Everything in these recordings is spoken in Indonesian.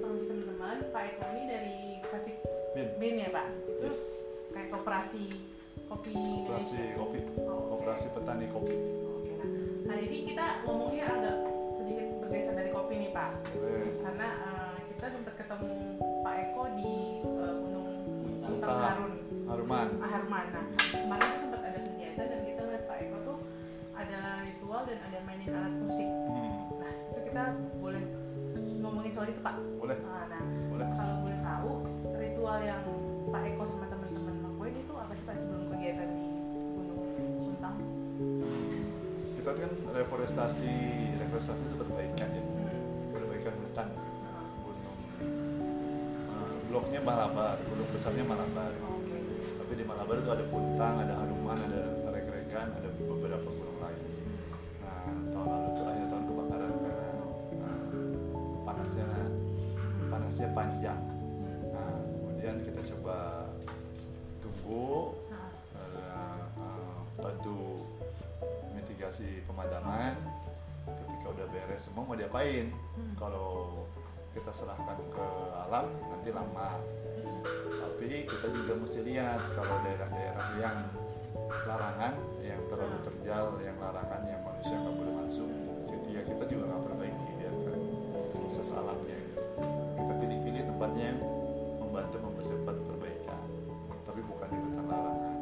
informasi teman-teman Pak Eko ini dari kasih Bin. BIN ya Pak itu Yes. kayak koperasi kopi Operasi Indonesia. kopi, Oh, oke. operasi petani kopi. Oke, nah hari ini kita ngomongnya agak sedikit bergeser dari kopi nih Pak Boleh. karena eh, kita sempat ketemu Pak Eko di eh, Gunung Puntang. Harun Haruman. Ah, Harman. Nah kemarin tuh sempat ada kegiatan dan kita lihat Pak Eko tuh ada ritual dan ada mainin alat musik. Hmm, Nah itu kita soal itu Pak. boleh, Ah, Nah boleh. kalau boleh tahu ritual yang Pak Eko sama teman-teman lakuin itu apa sih Pak sebelum kegiatan di Gunung Puntang? Kita kan reforestasi, reforestasi itu perbaikan ya, Hmm. perbaikan hutan. Nah, Gunung eh, bloknya Malabar, gunung besarnya Malabar. Oke. Tapi di Malabar itu ada Puntang, ada Haruman, ada Reg-Regan, ada beberapa gunung lain. Nah, panjang. Nah, kemudian kita coba tunggu bantu mitigasi pemadaman. Ketika udah beres semua mau diapain? Hmm. Kalau kita serahkan ke alam nanti lama. Tapi kita juga mesti lihat kalau daerah-daerah yang larangan, yang terlalu Hmm. terjal, yang larangan, yang manusia nggak boleh masuk, jadi ya kita juga nggak perbaiki biarkan proses alamnya. Kita yang membantu mempercepat perbaikan, tapi bukan di hutan larangan.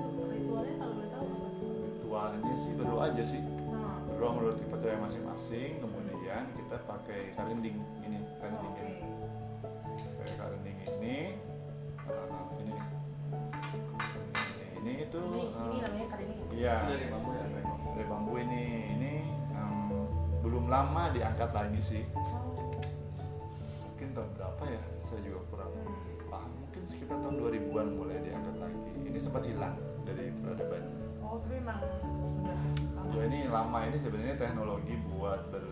itu ritualnya kalau boleh tahu apa? Ritualnya sih berdoa aja sih, Nah, berdoa menurut percaya masing-masing. Kemudian kita pakai karinding ini, karinding oke. ini. karinding ini uh, ini nih. ini itu Ini, uh, ini namanya karini. iya Dari bambu ya? dari bambu ini ini um, belum lama diangkat lagi sih Oh. Mungkin tahun berapa ya? Saya juga kurang Hmm. paham. Mungkin sekitar tahun 2000-an mulai diangkat lagi. Ini sempat hilang dari peradaban. Oh, tapi memang sudah lama. ya ini lama. Ini sebenarnya teknologi buat ber,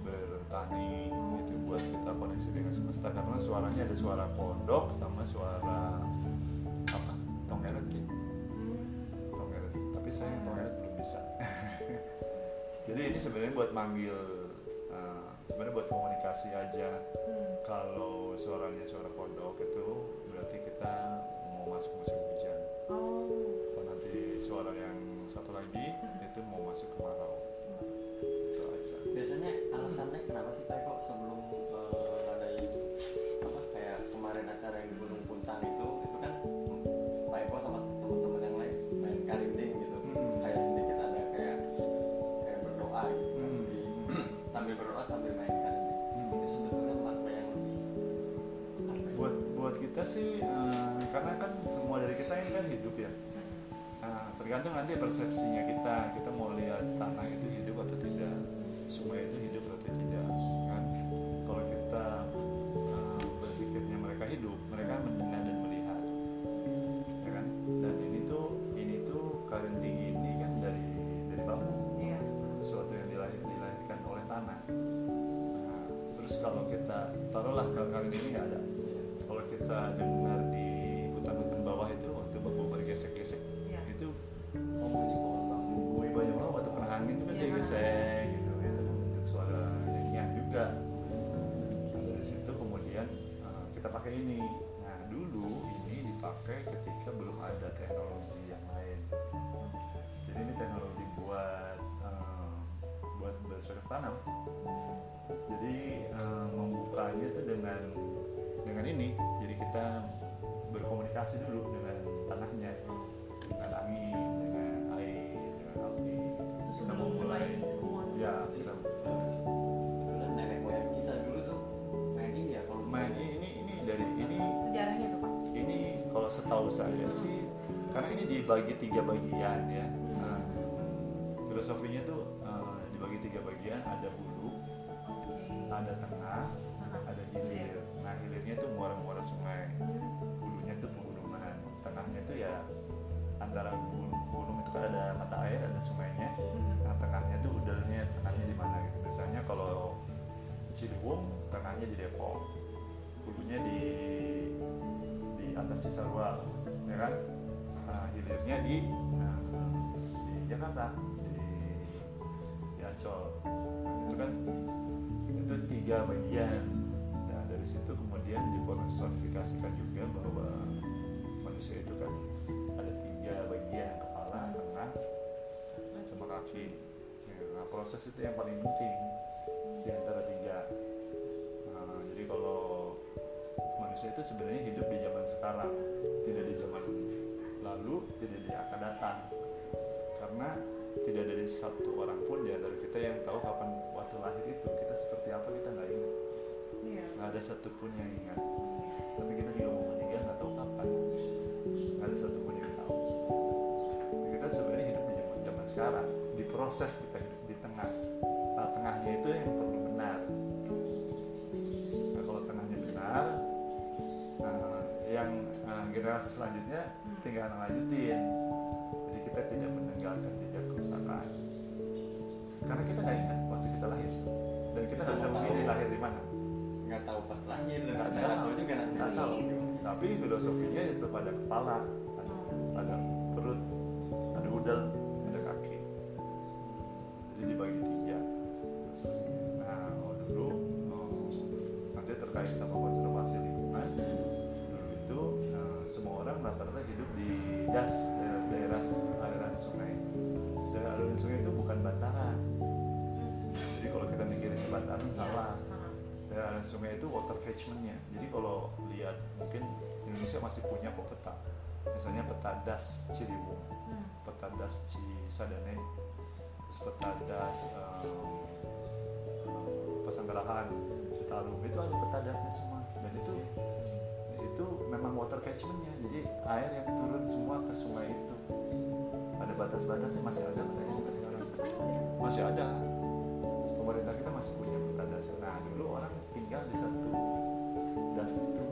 bertani itu buat kita koneksi dengan semesta. Karena suaranya ada suara pondok sama suara apa? Tongeret ya? Hmm. tongeret tapi saya tongeret belum bisa. Jadi ini sebenarnya buat manggil uh, sebenarnya buat komunikasi aja. Hmm. Kalau suaranya suara pondok itu berarti kita mau masuk musim hujan. Oh. kalau nanti suara yang satu lagi itu mau masuk kemarau itu aja. Biasanya alasannya kenapa sih Pak kok sebelum eh, ngadain apa kayak kemarin acara yang di Gunung Puntang itu kita sih eh, karena kan semua dari kita ini kan hidup ya. Nah, tergantung nanti persepsinya kita. Kita mau lihat tanah itu hidup atau tidak sungai itu hidup atau tidak setahu saya sih karena ini dibagi tiga bagian ya. Nah, filosofinya tuh eh, dibagi tiga bagian ada hulu ada tengah ada hilir. Nah hilirnya tuh muara-muara sungai. Hmm. hulunya tuh pegunungan. Tengahnya tuh ya antara gunung, gunung itu kan ada mata air ada sungainya. Hmm. nah tengahnya tuh udaranya tengahnya di mana gitu. Misalnya kalau Ciliwung tengahnya di Depok. Hulunya di atas Cisarua ya kan? Nah, hilirnya di nah, di Jakarta di di Ancol. Itu kan itu tiga bagian. Nah dari situ kemudian dipersonifikasikan juga bahwa manusia itu kan ada tiga bagian kepala tengah sama kaki. Nah proses itu yang paling penting di antara tiga. Nah, jadi kalau manusia itu sebenarnya hidup di zaman sekarang tidak di zaman lalu tidak di akan datang. Karena tidak ada satu orang pun di antara kita yang tahu kapan waktu lahir itu. Kita seperti apa kita nggak ingat. Iya. nggak ada satupun yang ingat. Tapi kita juga mau meninggal nggak tahu kapan. Nggak ada satupun yang tahu. Nah, kita sebenarnya hidup di zaman zaman sekarang. Di proses kita hidup generasi selanjutnya tinggal lanjutin. Jadi kita tidak meninggalkan jejak kerusakan. Karena kita nggak ingat waktu kita lahir. Dan kita nggak bisa memilih lahir di mana. Nggak tahu pas lahir dan nggak tahu. juga nanti. Nggak tahu. Tapi filosofinya itu pada kepala ada, ada mikirin bantaran salah. Dan sungai itu water catchmentnya. Jadi kalau lihat mungkin Indonesia masih punya kok peta. Misalnya peta das Ciliwung peta das Cisadane terus peta das um, Pesanggerahan Citarum. Itu ada peta dasnya semua. Dan itu itu memang water catchmentnya. Jadi air yang turun semua ke sungai itu. Ada batas-batasnya masih ada sampai sekarang petanya masih ada? Pemerintah kita masih punya peta das nah dulu orang tinggal di satu das itu.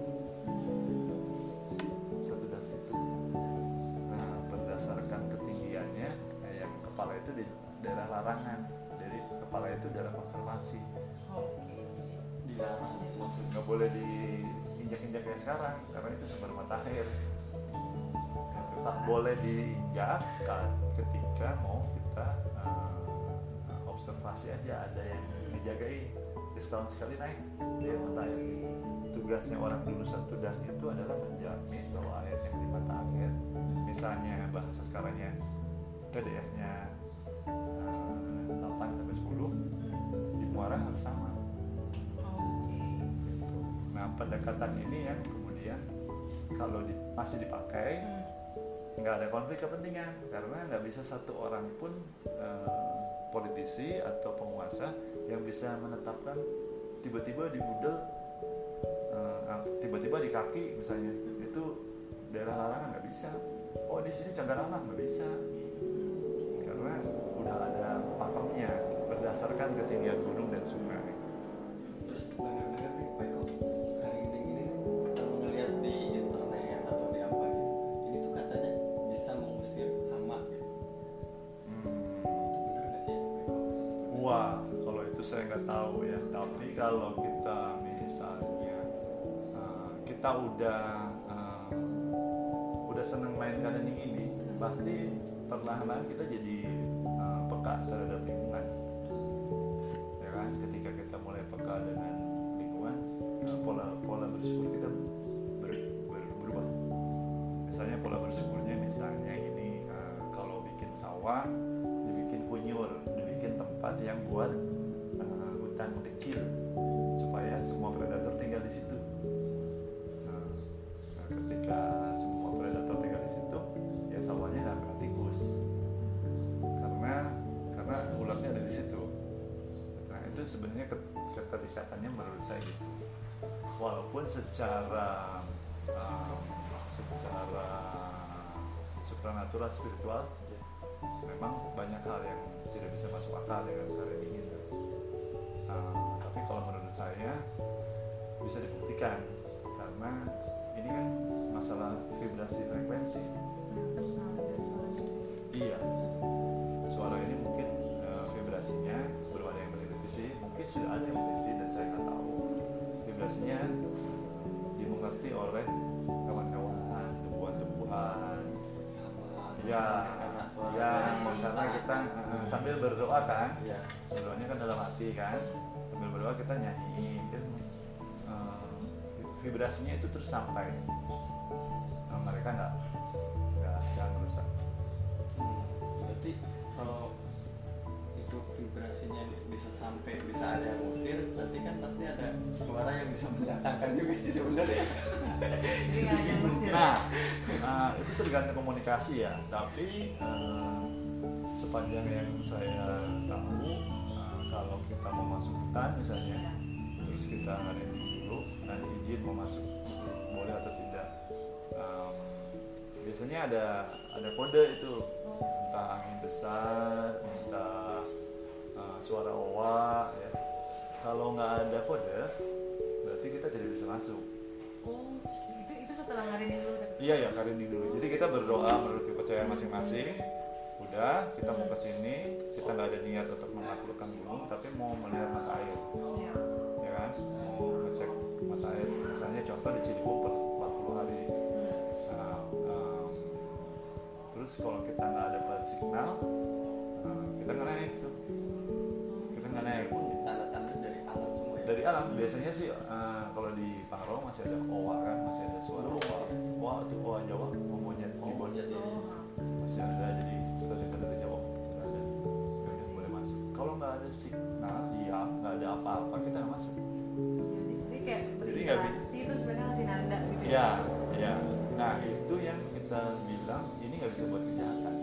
Satu das itu. Nah berdasarkan ketinggiannya eh, yang kepala itu di daerah larangan. Dari kepala itu daerah konservasi. Dilarang. Nggak boleh diinjak-injak kayak sekarang karena itu sumber mata air. Tak boleh diinjak ka- ketika mau observasi aja ada yang ngejagain di setahun sekali naik dia mata air tugasnya orang dulu satu das itu adalah menjamin bahwa air yang di mata air misalnya bahasa sekarangnya TDS-nya eh, 8 sampai 10 di muara harus sama. Nah pendekatan ini yang kemudian kalau di- masih dipakai Hmm. nggak ada konflik kepentingan karena nggak bisa satu orang pun eh, politisi atau penguasa yang bisa menetapkan tiba-tiba di budel eh, ah, tiba-tiba di kaki misalnya. Itu daerah larangan nggak bisa. Oh di sini cagar alam nggak bisa. Karena udah ada pakemnya berdasarkan ketinggian gunung dan sungai. Terus kalau kita misalnya uh, kita udah uh, udah seneng main gardening ini, pasti perlahan-lahan kita jadi uh, peka terhadap lingkungan. Walaupun secara um, secara supranatural spiritual memang banyak hal yang tidak bisa masuk akal dengan cara ini gitu. Nah, tapi kalau menurut saya bisa dibuktikan karena ini kan masalah vibrasi frekuensi. Iya, suara ini mungkin eh, vibrasinya belum ada yang meneliti sih, mungkin sudah ada yang meneliti dan saya nggak tahu. Vibrasinya dimengerti oleh kawan-kawan, tumbuhan-tumbuhan, Hama Ya, ya, karena kita Nah, sambil berdoa kan. Iya. berdoanya kan dalam hati kan. Sambil berdoa kita nyanyiin dan eh, vibrasinya itu terus sampai. Nah, mereka nggak nggak nggak merusak Berarti kalau itu vibrasinya bisa sampai bisa ada yang ngusir, berarti kan pasti ada suara yang bisa mendatangkan juga sih sebenarnya. Hanya musir. Nah, nah, itu tergantung komunikasi ya. Tapi eh, sepanjang yang saya tahu, eh, kalau kita mau masuk hutan misalnya, Ya. terus kita ngadain dulu, nanti izin mau masuk boleh atau tidak. Em, biasanya ada ada kode itu, entah angin besar, entah eh, suara owa, ya. Kalau nggak ada kode, berarti kita tidak bisa masuk. Oh, itu itu setelah ngarinin dulu tadi. Iya ya karinding dulu. Jadi kita berdoa menurut kepercayaan masing-masing. Udah, kita mau ke sini, kita nggak ada niat untuk menaklukkan gunung, tapi mau melihat mata air, Ya. ya kan? Mau ngecek mata air. Misalnya contoh di Ciliwung per 40 hari. Nah, terus kalau kita nggak dapat signal, nah, kita nggak naik tuh. Naik. pun tanda-tanda dari alam semua ya. Dari alam biasanya sih eh, kalau di Paro masih ada owa kan, masih ada suara owa. Owa itu owa Jawa, owa monyet, Oh, keyboard. jadi Oh, masih ada jadi kita dengar dari nggak ada ada boleh masuk kalau nggak ada signal diam nggak ada apa-apa kita nggak masuk jadi sebenarnya kayak berinteraksi itu sebenarnya ngasih nanda gitu ya ya nah itu yang kita bilang ini nggak bisa buat kejahatan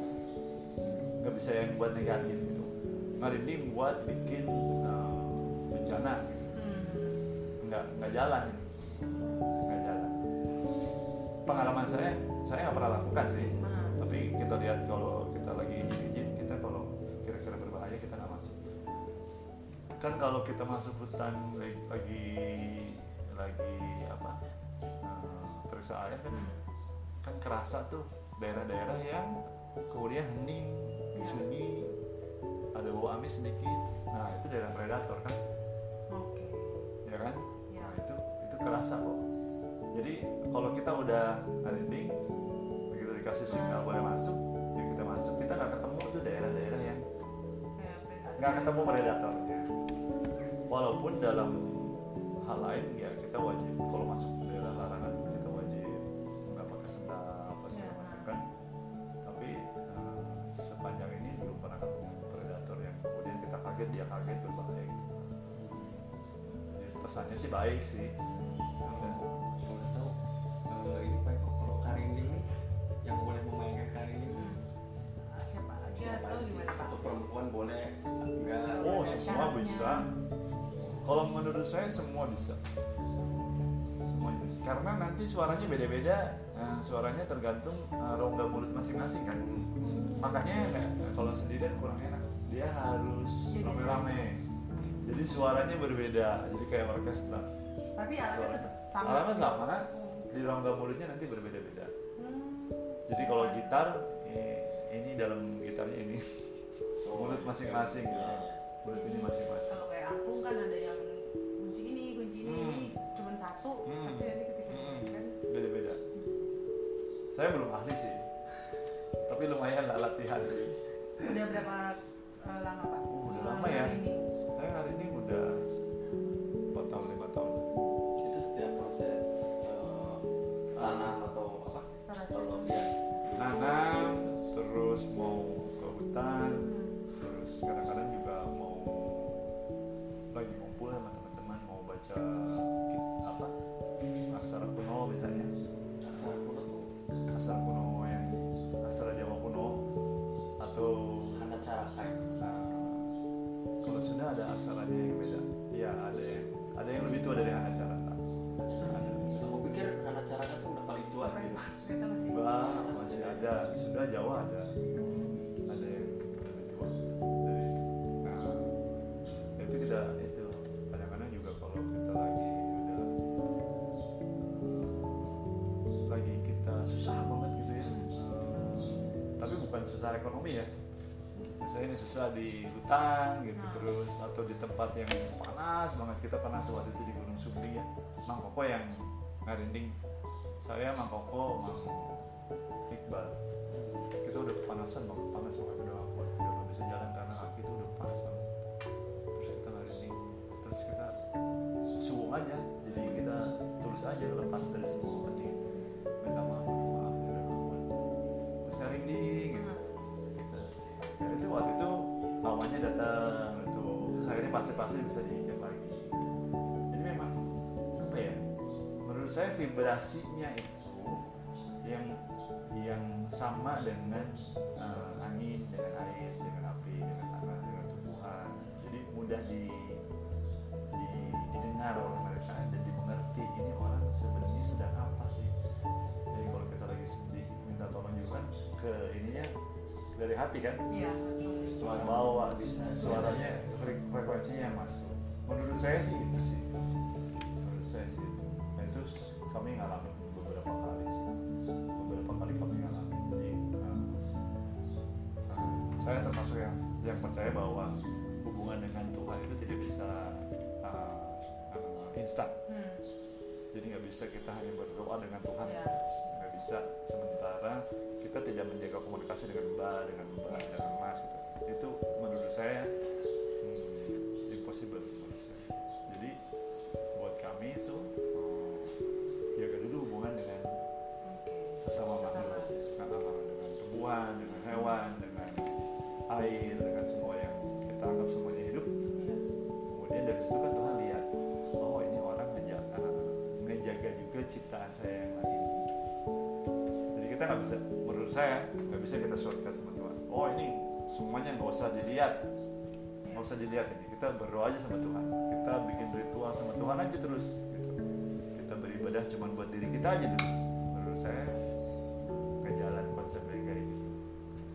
nggak bisa yang buat negatif ini buat bikin eh, bencana. Hmm. nggak nggak jalan ini. Nggak jalan. Pengalaman saya saya nggak pernah lakukan sih. Nah, tapi kita lihat kalau kita lagi izin kita kalau kira-kira berbahaya kita nggak masuk. Kan kalau kita masuk hutan lagi lagi, apa periksa air kan kan kerasa tuh daerah-daerah yang kemudian hening sunyi ada bau amis sedikit. Nah itu daerah predator kan. Oke. ya kan? Ya. nah itu itu kerasa kok. Jadi kalau kita udah landing begitu dikasih signal boleh masuk ya kita masuk kita nggak ketemu tuh daerah-daerah yang nggak ketemu predatornya. Walaupun dalam hal lain ya kita wajib sih? gimana Pak? Untuk perempuan boleh enggak? Oh, semua bisa. Kalau menurut saya semua bisa. Semua bisa. Karena nanti suaranya beda-beda. Nah, suaranya tergantung eh, rongga mulut masing-masing kan. Makanya nggak- kalau sendirian kurang enak. Dia harus rame-rame. Jadi suaranya berbeda. Jadi kayak orkestra. Tapi alatnya tetap sama. Alatnya sama kan? Di rongga mulutnya nanti berbeda-beda. Hmm. Jadi kalau gitar eh, ini dalam gitarnya ini mulut masing-masing. Iya. Mulut ini masing-masing. Kalau kayak aku kan ada yang kunci ini, kunci ini, Hmm. cuma satu, Hmm. tapi nanti ketika Hmm. kan beda-beda saya belum ahli sih tapi lumayan lah latihan udah berapa eh, lama Pak? Uh, udah lama ya. Ini? Ada, sudah Jawa ada, ada yang lebih tua dari itu. Nah, itu kita itu kadang-kadang juga kalau kita lagi udah lagi kita susah banget gitu ya, tapi bukan susah ekonomi ya. Misalnya ini susah di hutan gitu Nah. terus atau di tempat yang panas banget kita pernah tuh waktu itu di Gunung Sumbi ya Mang Koko yang ngarinding saya Mang Koko Mang Iqbal kita udah kepanasan banget panas banget udah kuat udah bisa jalan karena kaki itu udah panas banget terus kita ngarinding terus kita suwung aja. Jadi kita tulus aja lepas dari semua penting minta maaf minta maaf udah ngelakuin. terus ngarinding gitu terus ya itu waktu itu awalnya datang. Itu terus akhirnya pasti-pasti bisa diinjak lagi. Jadi memang apa ya menurut saya vibrasinya itu yang yang sama dengan eh, angin dengan air dengan api dengan tanah dengan tumbuhan. Jadi mudah di, di- didengar oleh mereka dan dimengerti ini orang sebenarnya sedang apa sih. Jadi kalau kita lagi sedih minta tolong juga ke ininya dari hati kan? Iya. Suara bawa bisa. suaranya fre- frekuensinya yang masuk. Menurut saya sih itu sih. Menurut saya sih itu. Nah itu kami ngalamin bisa kita hanya berdoa dengan Tuhan. Iya. nggak bisa sementara kita tidak menjaga komunikasi dengan mbak dengan mbak dengan mas gitu. itu menurut saya hmm, impossible menurut saya. Jadi buat kami itu hmm, jaga dulu hubungan dengan sesama makhluk. Dengan tumbuhan dengan hewan dengan air dengan nggak bisa menurut saya nggak bisa kita shortcut sama Tuhan oh ini semuanya nggak usah dilihat. Nggak usah dilihat ini. Kita berdoa aja sama Tuhan. Kita bikin ritual sama Tuhan aja terus gitu. kita beribadah cuma buat diri kita aja terus. Menurut saya ke jalan konsepnya kayak gitu.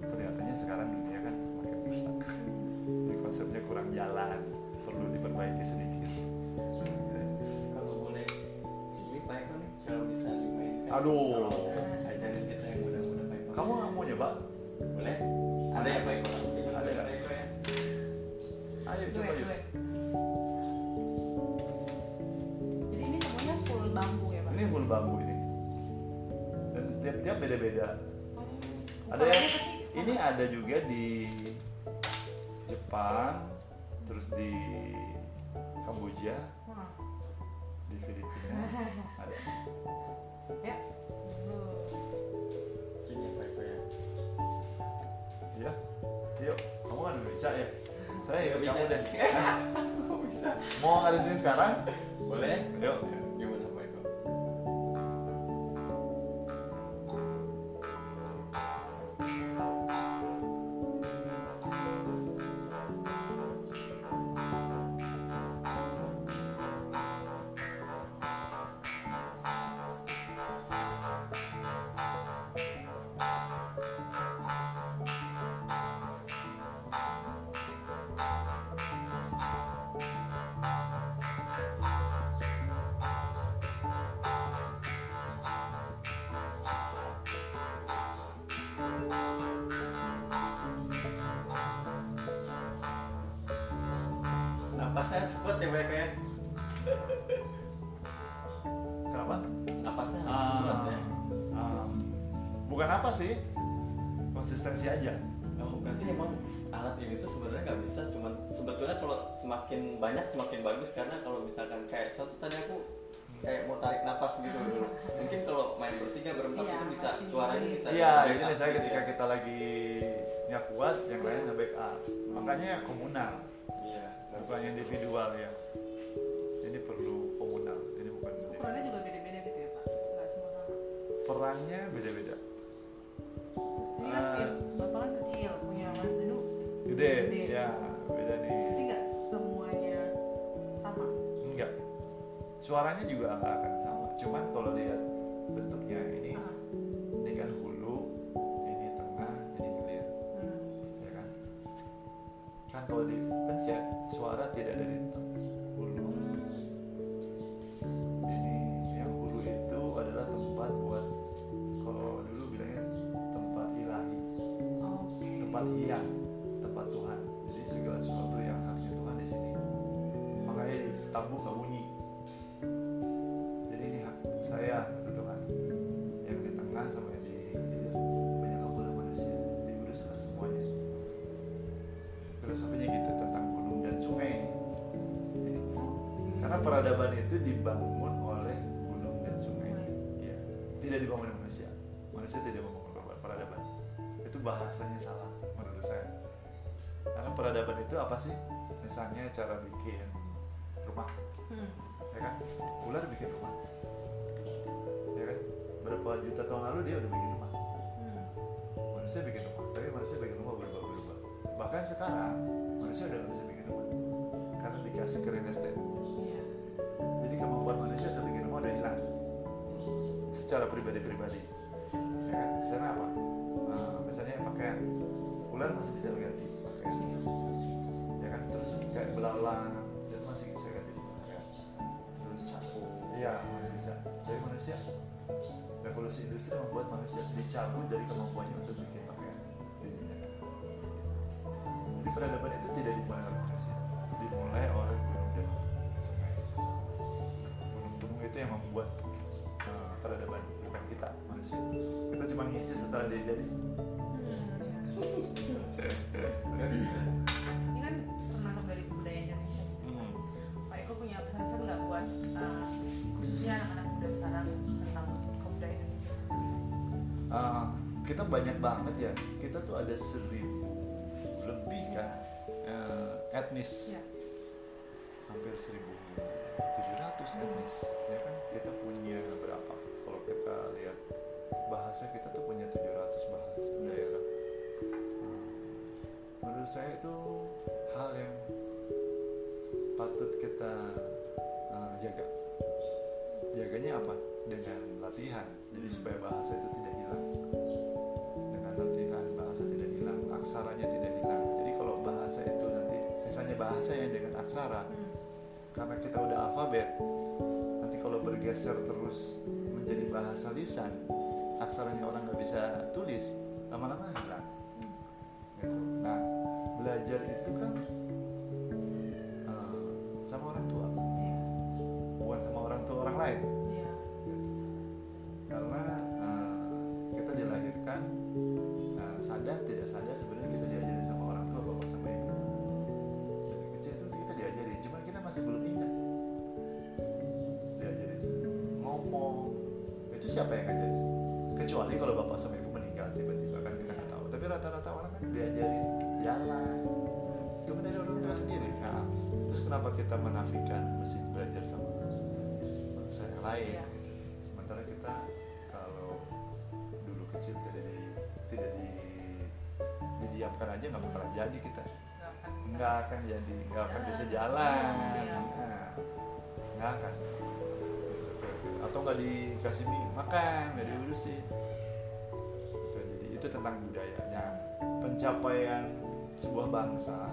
Kelihatannya sekarang dunia kan makin rusak. Ini konsepnya kurang jalan. Perlu diperbaiki sedikit. Kalau boleh ini nih kalau bisa dimainkan. Aduh. Kamu nggak mau nyoba? Boleh. Ada ya Pak Eko Gimana Ada ya? Pak Eko ya ayo coba yuk. Jadi ini semuanya full bambu ya, Pak? ini full bambu ini. Dan setiap-tiap beda-beda. Oh, ada yang ini ada juga di Jepang terus di Kamboja di Filipina. Ada. Ya. Bisa ya? Saya ikut Bisa. kamu deh bisa. Mau ngadain sekarang? Boleh. Yuk semakin bagus karena kalau misalkan kayak contoh tadi aku kayak mau tarik napas gitu dulu mungkin kalau main bertiga berempat Iya, itu bisa masih suaranya bisa iya jadi misalnya gitu ketika ya. kita lagi nggak kuat yang lain nge backup makanya komunal. Iya. Bukan individual ya. Ini perlu komunal. Ini bukan ukurannya juga beda-beda gitu ya, Pak? Nggak semua sama. perannya beda-beda. Terus ini kan Ah. ya, Bapak kan kecil, punya Mas. Denu gede Gede. ya suaranya juga akan sama. Cuman kalau lihat bentuknya ini Ah. ini kan hulu ini tengah ini hilir. Hmm. ya kan? Kan kalau dipencet suara tidak dari hulu. Ini yang hulu itu adalah tempat buat kalau dulu bilangnya tempat ilahi. Oke. tempat hiang peradaban itu dibangun oleh gunung dan sungai. Ya. Tidak dibangun oleh manusia. Manusia tidak membangun per- peradaban. Itu bahasanya salah menurut saya. Karena peradaban itu apa sih? Misalnya cara bikin rumah, Hmm. ya kan? Ular bikin rumah, ya kan? Berapa juta tahun lalu dia udah bikin rumah. Hmm. Manusia bikin rumah, tapi manusia bikin rumah berubah-berubah. Bahkan sekarang manusia udah nggak bisa bikin rumah karena dikasih ke real estate. Kemampuan manusia bikin rumah udah hilang secara pribadi-pribadi. Ya kan? Sekarang apa? Eh, misalnya pakaian, ular masih bisa ganti pakaian. Ya kan? Terus kayak belalang itu masih bisa ganti pakaian. Terus sapu, iya masih bisa. Dari manusia, revolusi industri membuat manusia dicabut dari kemampuannya untuk bikin pakaian. Jadi peradaban itu tidak dimulai itu yang membuat uh, peradaban bukan kita manusia kita cuma ngisi setelah dia jadi Ini kan termasuk dari budaya Indonesia. Hmm. Pak Eko punya pesan-pesan nggak buat uh, khususnya anak-anak muda sekarang tentang kebudayaan Indonesia? Uh, kita banyak banget ya kita tuh ada seribu lebih kan uh, etnis Ya. hampir 1700 etnis ya kan? Kita punya berapa kalau kita lihat bahasa kita tuh punya 700 bahasa daerah Hmm. menurut saya itu hal yang patut kita uh, jaga. Jaganya apa? Dengan latihan. Jadi supaya bahasa itu tidak hilang. Dengan latihan bahasa tidak hilang aksaranya tidak hilang. Jadi kalau bahasa itu nanti misalnya bahasa yang dengan aksara Hmm. Karena kita udah alfabet nanti kalau bergeser terus menjadi bahasa lisan aksaranya orang nggak bisa tulis lama-lama hilang gitu. nah belajar itu kan eh, sama orang tua bukan sama orang tua orang lain Iya. karena eh, kita dilahirkan kita menafikan mesti belajar sama bangsa yang lain. Iya. gitu. sementara kita kalau dulu kecil tidak di tidak di didiamkan aja nggak bakalan jadi kita. Nggak akan jadi nggak akan bisa jalan. Iya. Nah, nggak akan. Atau nggak dikasih mie makan nggak diurusin. Gitu, jadi itu tentang budayanya. Pencapaian sebuah bangsa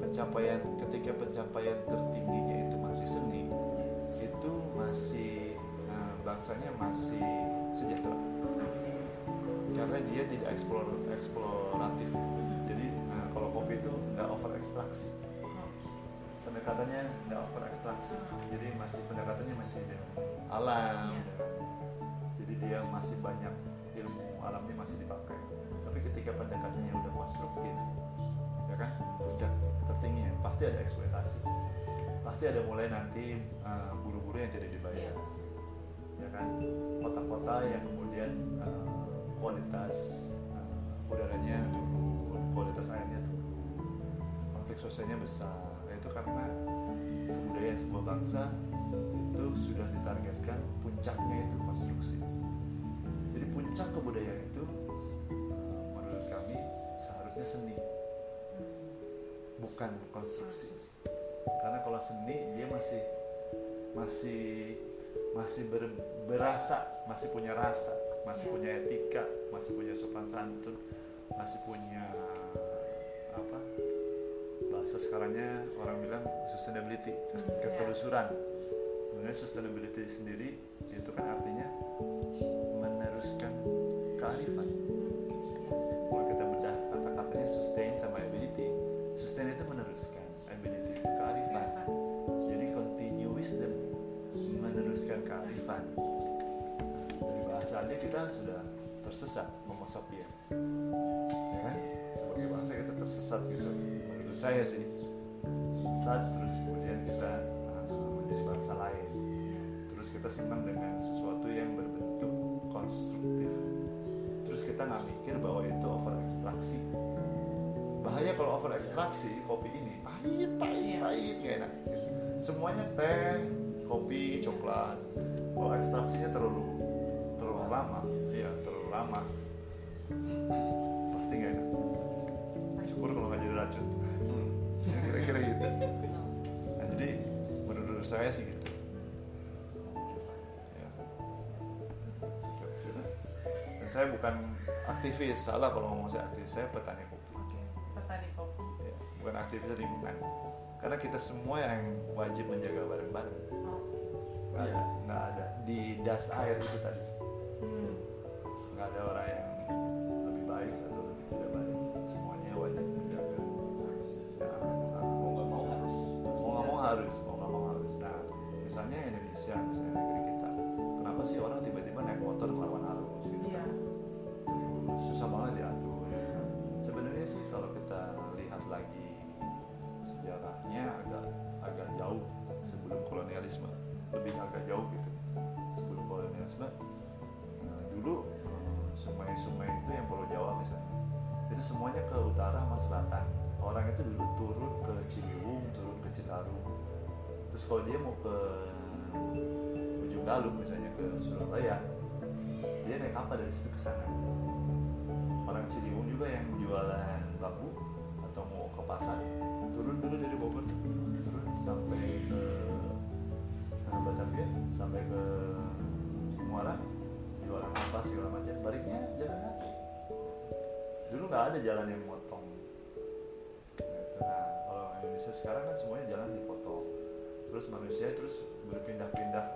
pencapaian ketika pencapaian tertingginya itu masih seni itu masih eh, bangsanya masih sejahtera. Karena dia tidak eksplor eksploratif. Jadi eh, kalau kopi itu nggak over ekstraksi pendekatannya nggak over ekstraksi jadi masih pendekatannya masih dengan alam. Iya. jadi dia masih banyak ilmu alamnya masih dipakai. Tapi ketika pendekatannya udah konstruktif kan puncak tertingginya pasti ada eksploitasi pasti ada mulai nanti uh, buru-buru yang tidak dibayar. Iya. ya kan? Kota-kota yang kemudian uh, kualitas uh, udaranya turun kualitas airnya turun konflik sosialnya besar. Itu karena kebudayaan sebuah bangsa itu sudah ditargetkan puncaknya itu konstruksi. Jadi puncak kebudayaan itu menurut kami seharusnya seni bukan konstruksi karena kalau seni dia masih masih masih ber- berasa masih punya rasa masih Ya. punya etika masih punya sopan santun masih punya apa bahasa sekarangnya orang bilang sustainability kes- Hmm, ya. ketelusuran sebenarnya sustainability sendiri itu kan artinya meneruskan kearifan kearifan. Dari bahasa aja kita sudah tersesat homo sapiens. Ya kan? Sebagai bangsa kita tersesat gitu menurut saya sih. Sesat terus kemudian kita menjadi bangsa lain. Terus kita senang dengan sesuatu yang berbentuk konstruktif. Terus kita nggak mikir bahwa itu over ekstraksi bahaya kalau over ekstraksi kopi ini. Pahit pahit Iya. pahit nggak enak. Semuanya teh kopi coklat. Kalau ekstraksinya terlalu terlalu lama. iya terlalu lama. Pasti nggak enak. Syukur kalau nggak jadi racun. Hmm. Kira-kira gitu. Nah, jadi menurut saya sih gitu. Ya. dan saya bukan aktivis. Salah kalau ngomong saya aktivis. Saya petani kopi. Petani kopi. Ya, bukan aktivis lingkungan. Karena kita semua yang wajib menjaga bareng-bareng. Nggak ada Iya. nggak ada di das air itu tadi Hmm. nggak ada orang yang jauh gitu sebelum kolonialisme nah, dulu eh, sungai-sungai itu yang Pulau Jawa misalnya itu semuanya ke utara sama selatan. Orang itu dulu turun ke Ciliwung turun ke Citarum. Terus kalau dia mau ke ujung Galuh misalnya ke Surabaya dia naik apa dari situ ke sana. Orang Ciliwung juga yang jualan bambu atau mau ke pasar turun dulu dari Bogor turun sampai ke eh, Batavia sampai ke Muara jualan apa segala macam. Baliknya jalan kaki. Dulu nggak ada jalan yang motong. Gitu. nah kalau Indonesia sekarang kan semuanya jalan dipotong. Terus manusia terus berpindah-pindah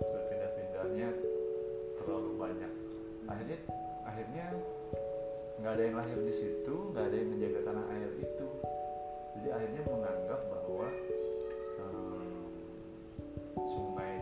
berpindah-pindahnya terlalu banyak. Akhirnya akhirnya nggak ada yang lahir di situ nggak ada yang menjaga tanah air itu. Jadi akhirnya menganggap bahwa sungai dan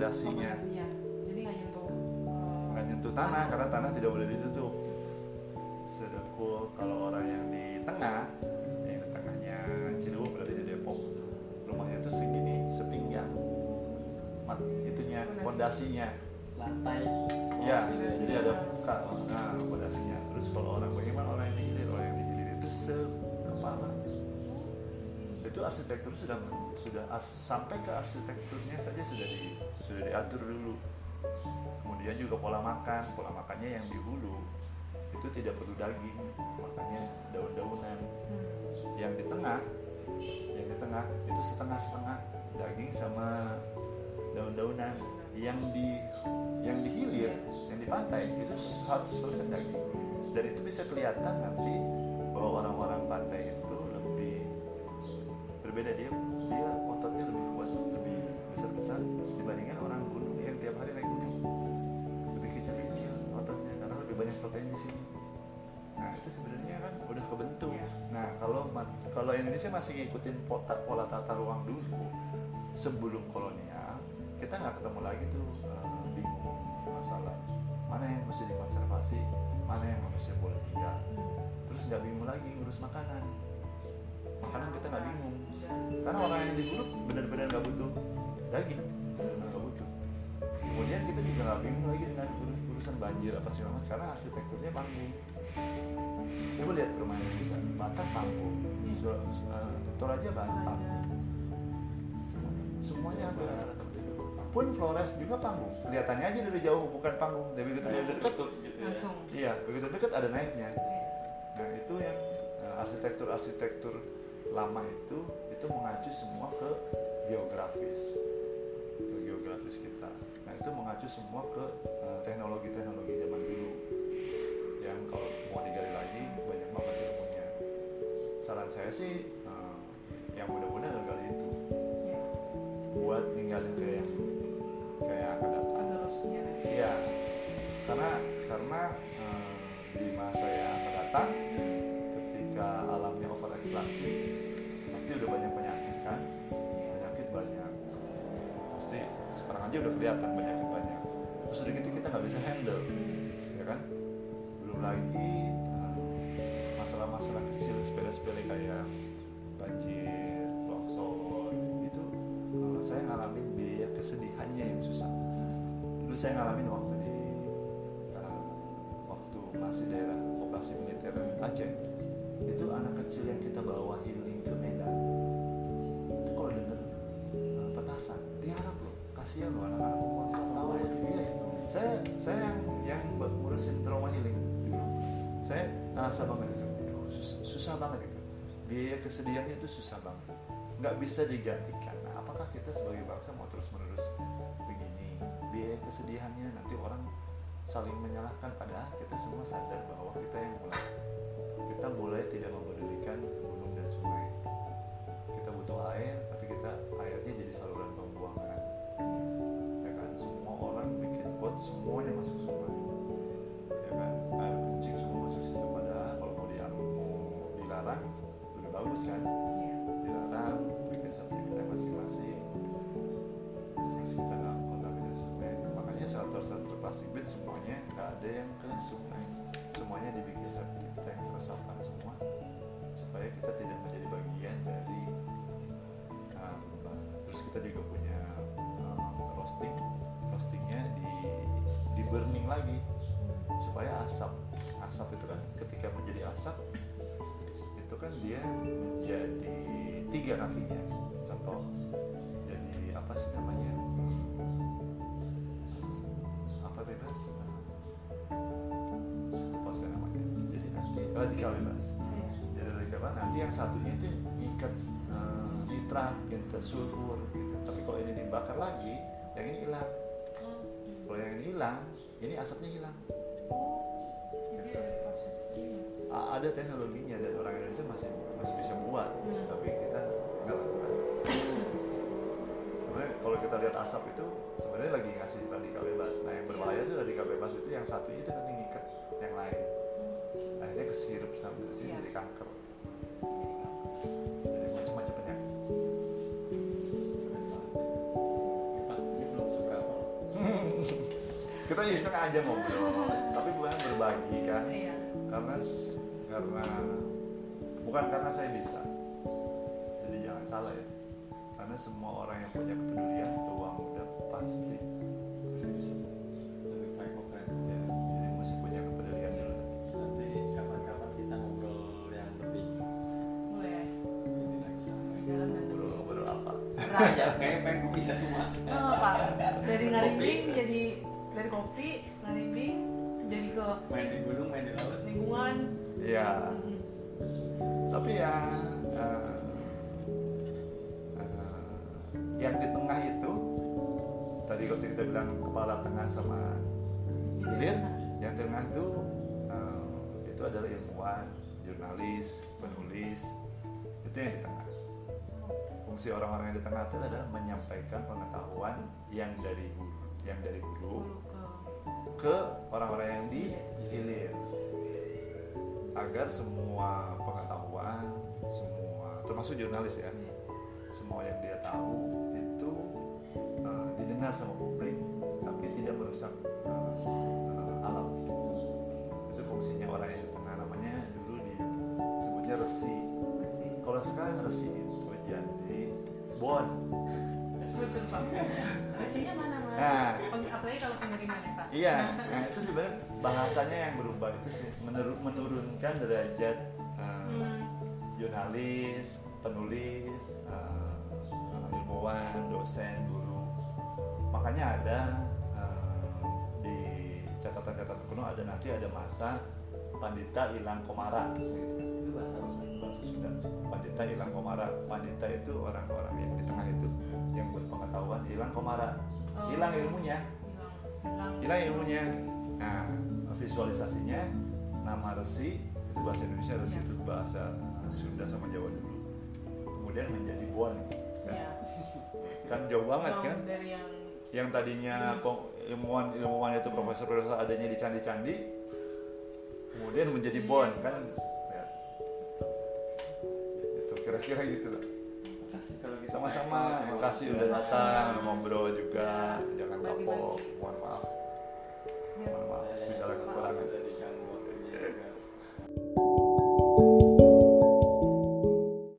pondasinya. Jadi nggak nyentuh. eh, nggak nyentuh tanah karena tanah tidak boleh ditutup. Sedengkul kalau orang yang di tengah yang di tengahnya Ciliwung berarti di Depok rumahnya itu segini sepinggang. Mat itunya pondasinya lantai. Ya jadi ada buka nah pondasinya terus kalau orang itu arsitektur sudah sudah ars- sampai ke arsitekturnya saja sudah di sudah diatur dulu. Kemudian juga pola makan pola makannya yang di hulu itu tidak perlu daging makanya daun-daunan. Hmm. yang di tengah yang di tengah itu setengah-setengah daging sama daun-daunan. Yang di yang di hilir yang di pantai itu 100% daging. Dan itu bisa kelihatan nanti bahwa orang-orang pantai itu berbeda dia dia ototnya lebih kuat lebih besar-besar dibandingkan orang gunung. Yang tiap hari naik gunung. Lebih kecil-kecil ototnya karena lebih banyak protein di sini. Nah itu sebenarnya kan udah kebentuk. Iya. nah kalau kalau Indonesia masih ngikutin pola, pola tata ruang dulu sebelum kolonial kita nggak ketemu lagi tuh eh, bingung masalah mana yang mesti dikonservasi mana yang manusia boleh tinggal. Terus nggak bingung lagi ngurus makanan. Makanan kita nggak bingung karena orang yang di hulu benar-benar nggak butuh daging benar-benar nggak butuh. Kemudian kita juga nggak bingung lagi dengan ur- urusan banjir apa segala macam karena arsitekturnya panggung. Coba lihat perumahan Indonesia Batak panggung. Sur- eh, Toraja Batak semuanya. Semuanya ada pun Flores juga panggung. Kelihatannya aja dari jauh bukan panggung. Tapi begitu kayak dari dekat tutup gitu ya. Langsung. iya begitu dekat ada naiknya. Iya. Nah itu yang eh, arsitektur-arsitektur lama itu itu mengacu semua ke geografis, ke geografis kita. Nah itu mengacu semua ke eh, teknologi-teknologi zaman dulu yang kalau mau digali lagi banyak banget ilmunya. Saran saya sih eh, yang mudah-mudahan gali itu. Iya. buat ninggalin ke yang kayak akan datang penerusnya iya karena karena eh, di masa yang akan datang ketika alamnya over ekstraksi pasti udah banyak penyakit kan? Penyakit banyak. Pasti sekarang aja udah kelihatan penyakit banyak. Terus udah gitu kita nggak bisa handle ya kan? Belum lagi eh, masalah-masalah kecil sepele-sepele kayak banjir longsor itu eh, saya ngalamin biaya kesedihannya yang susah. Dulu saya ngalamin waktu di eh, waktu masih daerah operasi militer Aceh. Itu anak kecil yang kita bawa kasihan loh anak-anak. 4 tahun iya saya saya yang yang ngurusin trauma healing. Saya ngerasa banget itu. Susah banget itu. Biaya kesedihannya itu susah banget. Nggak bisa digantikan. Nah, apakah kita sebagai bangsa mau terus menerus begini? Biaya kesedihannya nanti orang saling menyalahkan padahal kita semua sadar bahwa kita yang mulai kita mulai tidak mempedulikan gunung dan sungai. Kita butuh air tapi kita airnya jadi saluran pembuangan semuanya masuk sungai ya kan? Air kencing semua masuk situ padahal kalau mau diambil mau dilarang lebih bagus kan? Iya. dilarang bikin septic tank masing-masing. Terus kita nggak kontaminasi sungai. Makanya shelter-shelter plastik bin semuanya nggak ada yang ke sungai. Semuanya dibikin septic tank resapan semua supaya kita tidak menjadi bagian dari limbah. terus kita juga punya uh, roasting burning lagi. Supaya asap asap itu kan ketika menjadi asap itu kan dia menjadi tiga kakinya. Contoh jadi apa sih namanya? Apa bebas? Apa sih namanya? Jadi nanti radikal bebas. Jadi radikal bebas. Nanti yang satunya itu ikat eh, nitrat ikat sulfur gitu. Tapi kalau ini dibakar lagi yang ini hilang kalau yang ini hilang ini asapnya hilang. Jadi ada teknologinya dan orang Indonesia masih masih bisa buat Hmm. tapi kita nggak lakukan. Sebenarnya kalau kita lihat asap itu sebenarnya lagi ngasih radikal bebas. Nah yang berbahaya itu radikal bebas itu yang satunya itu nanti ngikat yang lain. Akhirnya kesirup sampai sini Iya. jadi kanker kita iseng aja ngobrol. Tapi bukan berbagi kan? Iya. karena karena bukan karena saya bisa. Jadi jangan salah ya. Karena semua orang yang punya kepedulian tua muda pasti pasti bisa. Lebih baik ya, jadi mesti punya kepedulian dulu. Nanti kapan-kapan kita ngobrol yang lebih Mulai ya. ini lagi sama. Jalan dan ngobrol ngobrol apa? Nah, ya kayaknya pengen bisa semua. Oh, Pak. Dari ngarimbing jadi dari kopi, ngarimbing jadi ke Main di gunung, main di laut. lingkungan. ya Mm. tapi ya eh, eh, yang di tengah itu tadi waktu kita bilang kepala tengah sama hilir yang tengah itu eh, itu adalah ilmuwan jurnalis penulis itu yang di tengah fungsi orang-orang yang di tengah itu adalah menyampaikan pengetahuan yang dari hulu yang dari hulu Dulu ke orang-orang yang di hilir. Agar semua pengetahuan semua termasuk jurnalis ya semua yang dia tahu itu eh, didengar sama publik tapi tidak merusak eh, alam. Itu fungsinya orang yang di tengah namanya dulu disebutnya resi. Kalau sekarang resi itu jadi bon. Versinya mana? Nah. Apalagi kalau pengiriman ya Pak. Iya, nah itu sebenarnya bahasanya yang berubah itu sih menurun- menurunkan derajat uh, Hmm. jurnalis, penulis, uh, ilmuwan, dosen, guru. Makanya ada uh, di catatan-catatan kuno ada nanti ada masa pandita hilang komara gitu. Itu bahasa apa? bahasa Sunda sih. Pandita hilang komara. Pandita itu orang-orang yang di tengah itu yang berpengetahuan hilang komara. Hilang ilmunya. Hilang. Ilmunya. Nah visualisasinya nama resi itu bahasa Indonesia resi Ya. itu bahasa Sunda sama Jawa dulu. Kemudian menjadi bon kan, ya kan jauh banget kan? dari yang yang tadinya ilmuwan ilmuwan itu profesor profesor adanya di candi-candi kemudian menjadi Iya. bon kan? Ya. itu kira-kira gitu lah Kalau gitu. sama-sama. Pak Eko. terima kasih. udah datang udah ngobrol juga. Jangan Bagi-bagi. kapok mohon maaf. Mohon maaf. Segala kekurangan